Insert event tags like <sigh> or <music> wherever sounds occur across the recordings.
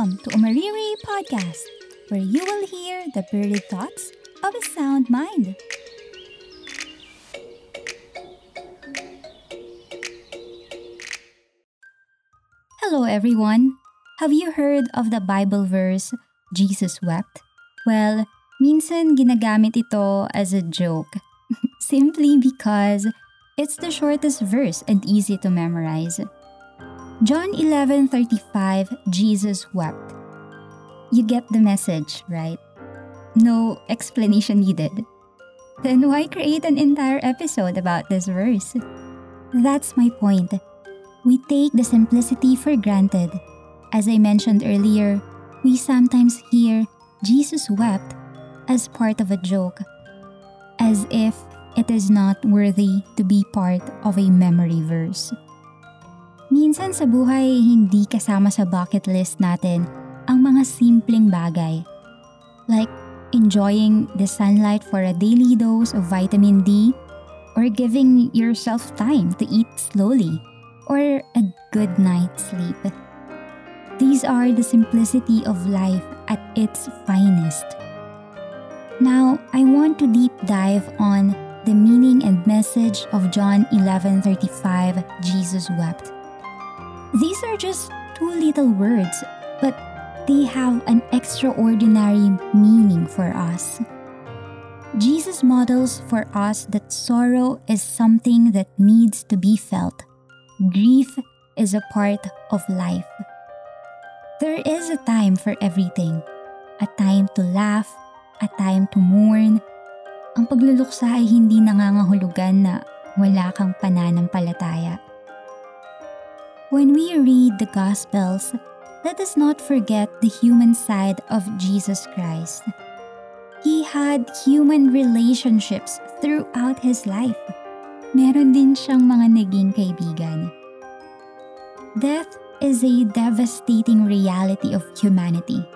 Welcome to Umariri Podcast, where you will hear the buried thoughts of a sound mind. Hello, everyone. Have you heard of the Bible verse, Jesus wept? Well, minsan ginagamit ito as a joke, <laughs> simply because it's the shortest verse and easy to memorize. John 11:35 Jesus wept. You get the message, right? No explanation needed. Then why create an entire episode about this verse? That's my point. We take the simplicity for granted. As I mentioned earlier, we sometimes hear Jesus wept as part of a joke, as if it is not worthy to be part of a memory verse. Minsan sa buhay, hindi kasama sa bucket list natin ang mga simpleng bagay. Like enjoying the sunlight for a daily dose of vitamin D or giving yourself time to eat slowly or a good night's sleep. These are the simplicity of life at its finest. Now, I want to deep dive on the meaning and message of John 11:35 Jesus wept. These are just two little words, but they have an extraordinary meaning for us. Jesus models for us that sorrow is something that needs to be felt grief is a part of life. There is a time for everything. A time to laugh, a time to mourn. Ang pagluluksa ay hindi nangangahulugan na wala kang pananampalataya. When we read the Gospels, let us not forget the human side of Jesus Christ. He had human relationships throughout his life meron din siyang mga naging kaibigan. Death is a devastating reality of humanity.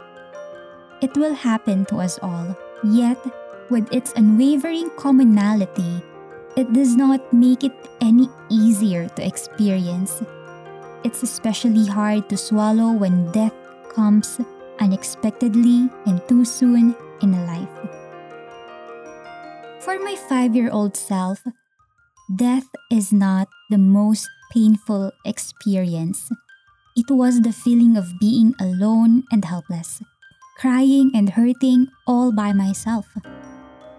It will happen to us all, yet, with its unwavering commonality, it does not make it any easier to experience. It's especially hard to swallow when death comes unexpectedly and too soon in a life. For my five year old self, Death is not the most painful experience. It was the feeling of being alone and helpless, crying and hurting all by myself.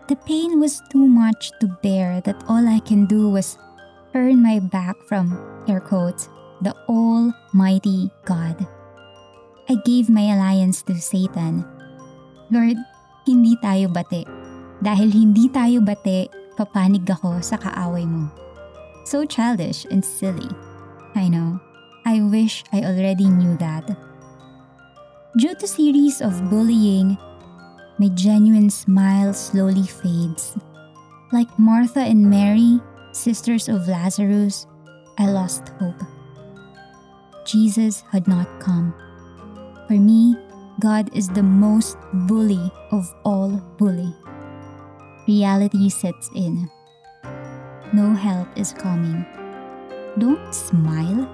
The pain was too much to bear that all I can do was turn my back from, air quotes, the Almighty God. I gave my alliance to Satan. Lord, hindi tayo bate. Dahil hindi tayo bate, papanig ako sa kaaway mo. So childish and silly. I know. I wish I already knew that. Due to series of bullying, my genuine smile slowly fades. Like Martha and Mary, sisters of Lazarus, I lost hope. Jesus had not come. For me, God is the most bully of all bully reality sets in. No help is coming. Don't smile.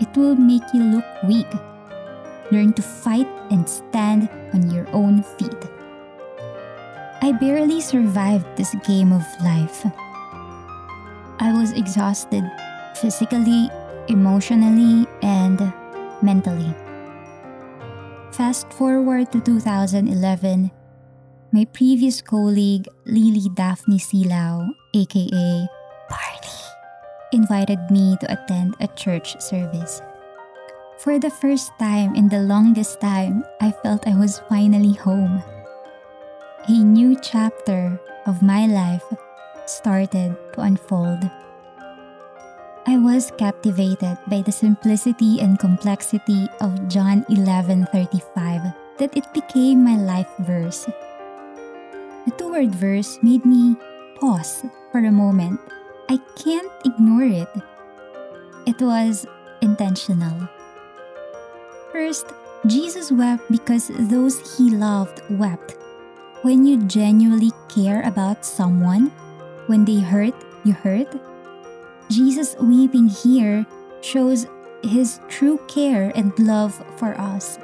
It will make you look weak. Learn to fight and stand on your own feet. I barely survived this game of life. I was exhausted physically, emotionally, and mentally. Fast forward to 2011 my previous colleague, Lily Daphne Silao, aka Party, invited me to attend a church service. For the first time in the longest time, I felt I was finally home. A new chapter of my life started to unfold. I was captivated by the simplicity and complexity of John 11:35 that it became my life verse the two word verse made me pause for a moment. I can't ignore it. It was intentional. First, Jesus wept because those he loved wept. When you genuinely care about someone, when they hurt, you hurt. Jesus weeping here shows his true care and love for us.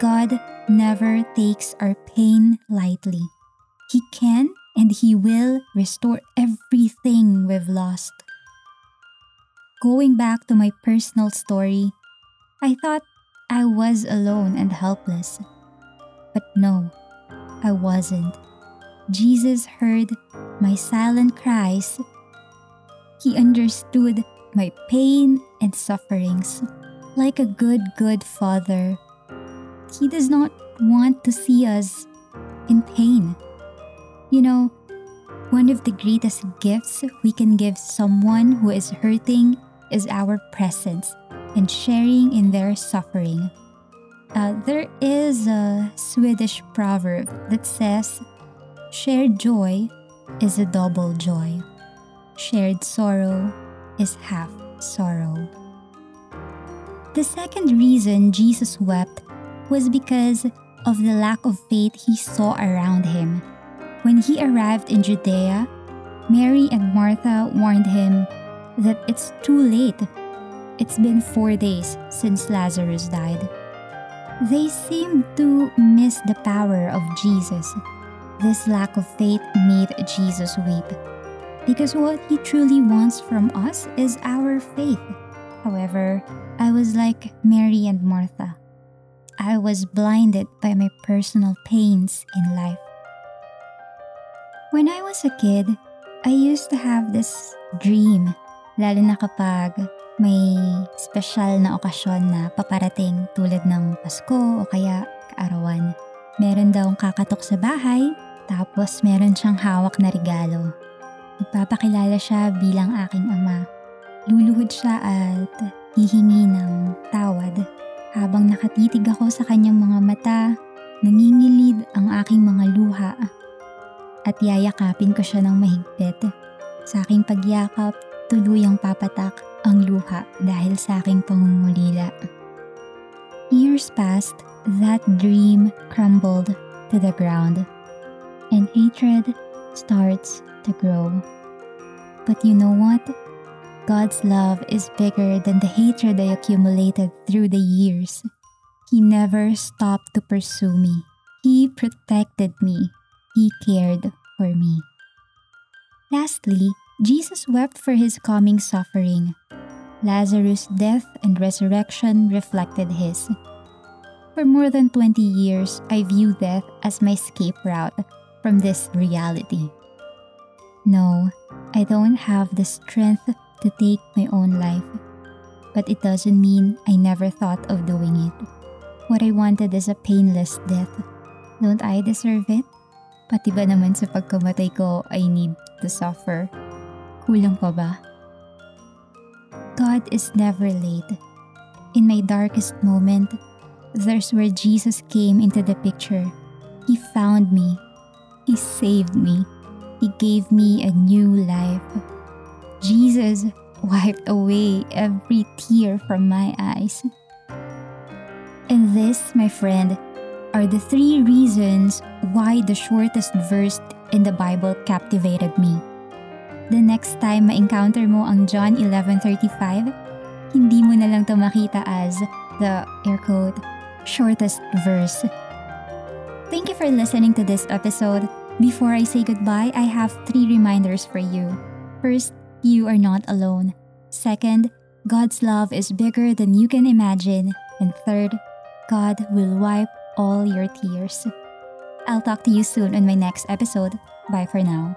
God never takes our pain lightly. He can and He will restore everything we've lost. Going back to my personal story, I thought I was alone and helpless. But no, I wasn't. Jesus heard my silent cries. He understood my pain and sufferings like a good, good father. He does not want to see us in pain. You know, one of the greatest gifts we can give someone who is hurting is our presence and sharing in their suffering. Uh, there is a Swedish proverb that says, Shared joy is a double joy. Shared sorrow is half sorrow. The second reason Jesus wept was because of the lack of faith he saw around him. When he arrived in Judea, Mary and Martha warned him that it's too late. It's been four days since Lazarus died. They seemed to miss the power of Jesus. This lack of faith made Jesus weep. Because what he truly wants from us is our faith. However, I was like Mary and Martha. I was blinded by my personal pains in life. When I was a kid, I used to have this dream, lalo na kapag may special na okasyon na paparating tulad ng Pasko o kaya kaarawan. Meron daw kakatok sa bahay, tapos meron siyang hawak na regalo. Magpapakilala siya bilang aking ama. Luluhod siya at hihingi ng tawad. Habang nakatitig ako sa kanyang mga mata, nangingilid ang aking mga luha at yayakapin ko siya ng mahigpit. Sa aking pagyakap, tuluyang papatak ang luha dahil sa aking pangungulila. Years passed, that dream crumbled to the ground, and hatred starts to grow. But you know what? God's love is bigger than the hatred I accumulated through the years. He never stopped to pursue me. He protected me he cared for me. Lastly, Jesus wept for his coming suffering. Lazarus' death and resurrection reflected his. For more than 20 years, I view death as my escape route from this reality. No, I don't have the strength to take my own life, but it doesn't mean I never thought of doing it. What I wanted is a painless death. Don't I deserve it? Pati ba naman sa pagkamatay ko, I need to suffer? Kulang pa ba? God is never late. In my darkest moment, there's where Jesus came into the picture. He found me. He saved me. He gave me a new life. Jesus wiped away every tear from my eyes. And this, my friend, are the three reasons why the shortest verse in the Bible captivated me. The next time ma-encounter mo ang John 11.35, hindi mo na lang to makita as the air quote, shortest verse. Thank you for listening to this episode. Before I say goodbye, I have three reminders for you. First, you are not alone. Second, God's love is bigger than you can imagine. And third, God will wipe all your tears. I'll talk to you soon on my next episode. Bye for now.